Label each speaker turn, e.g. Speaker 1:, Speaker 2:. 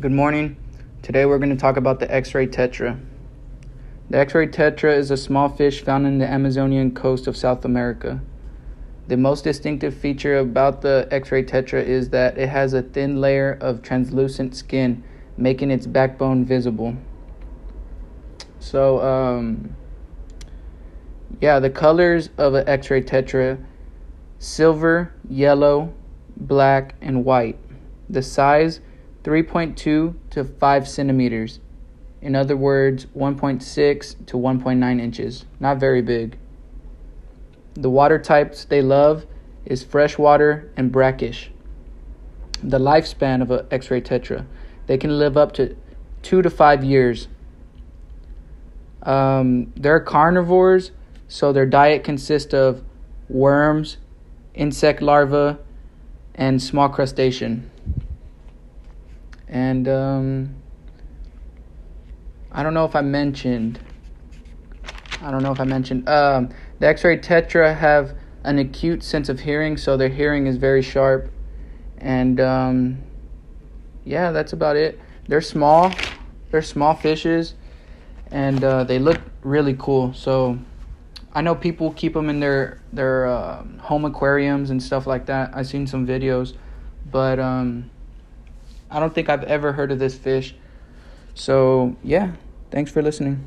Speaker 1: Good morning. Today we're going to talk about the X ray tetra. The X ray tetra is a small fish found in the Amazonian coast of South America. The most distinctive feature about the X ray tetra is that it has a thin layer of translucent skin, making its backbone visible. So, um, yeah, the colors of an X ray tetra silver, yellow, black, and white. The size 3.2 to 5 centimeters. In other words, 1.6 to 1.9 inches. Not very big. The water types they love is freshwater and brackish. The lifespan of an X-ray tetra, they can live up to two to five years. Um, they're carnivores, so their diet consists of worms, insect larvae, and small crustacean. And um, I don't know if I mentioned. I don't know if I mentioned. Um, the X-ray tetra have an acute sense of hearing, so their hearing is very sharp. And um, yeah, that's about it. They're small. They're small fishes, and uh, they look really cool. So I know people keep them in their their uh, home aquariums and stuff like that. I've seen some videos, but um, I don't think I've ever heard of this fish. So, yeah, thanks for listening.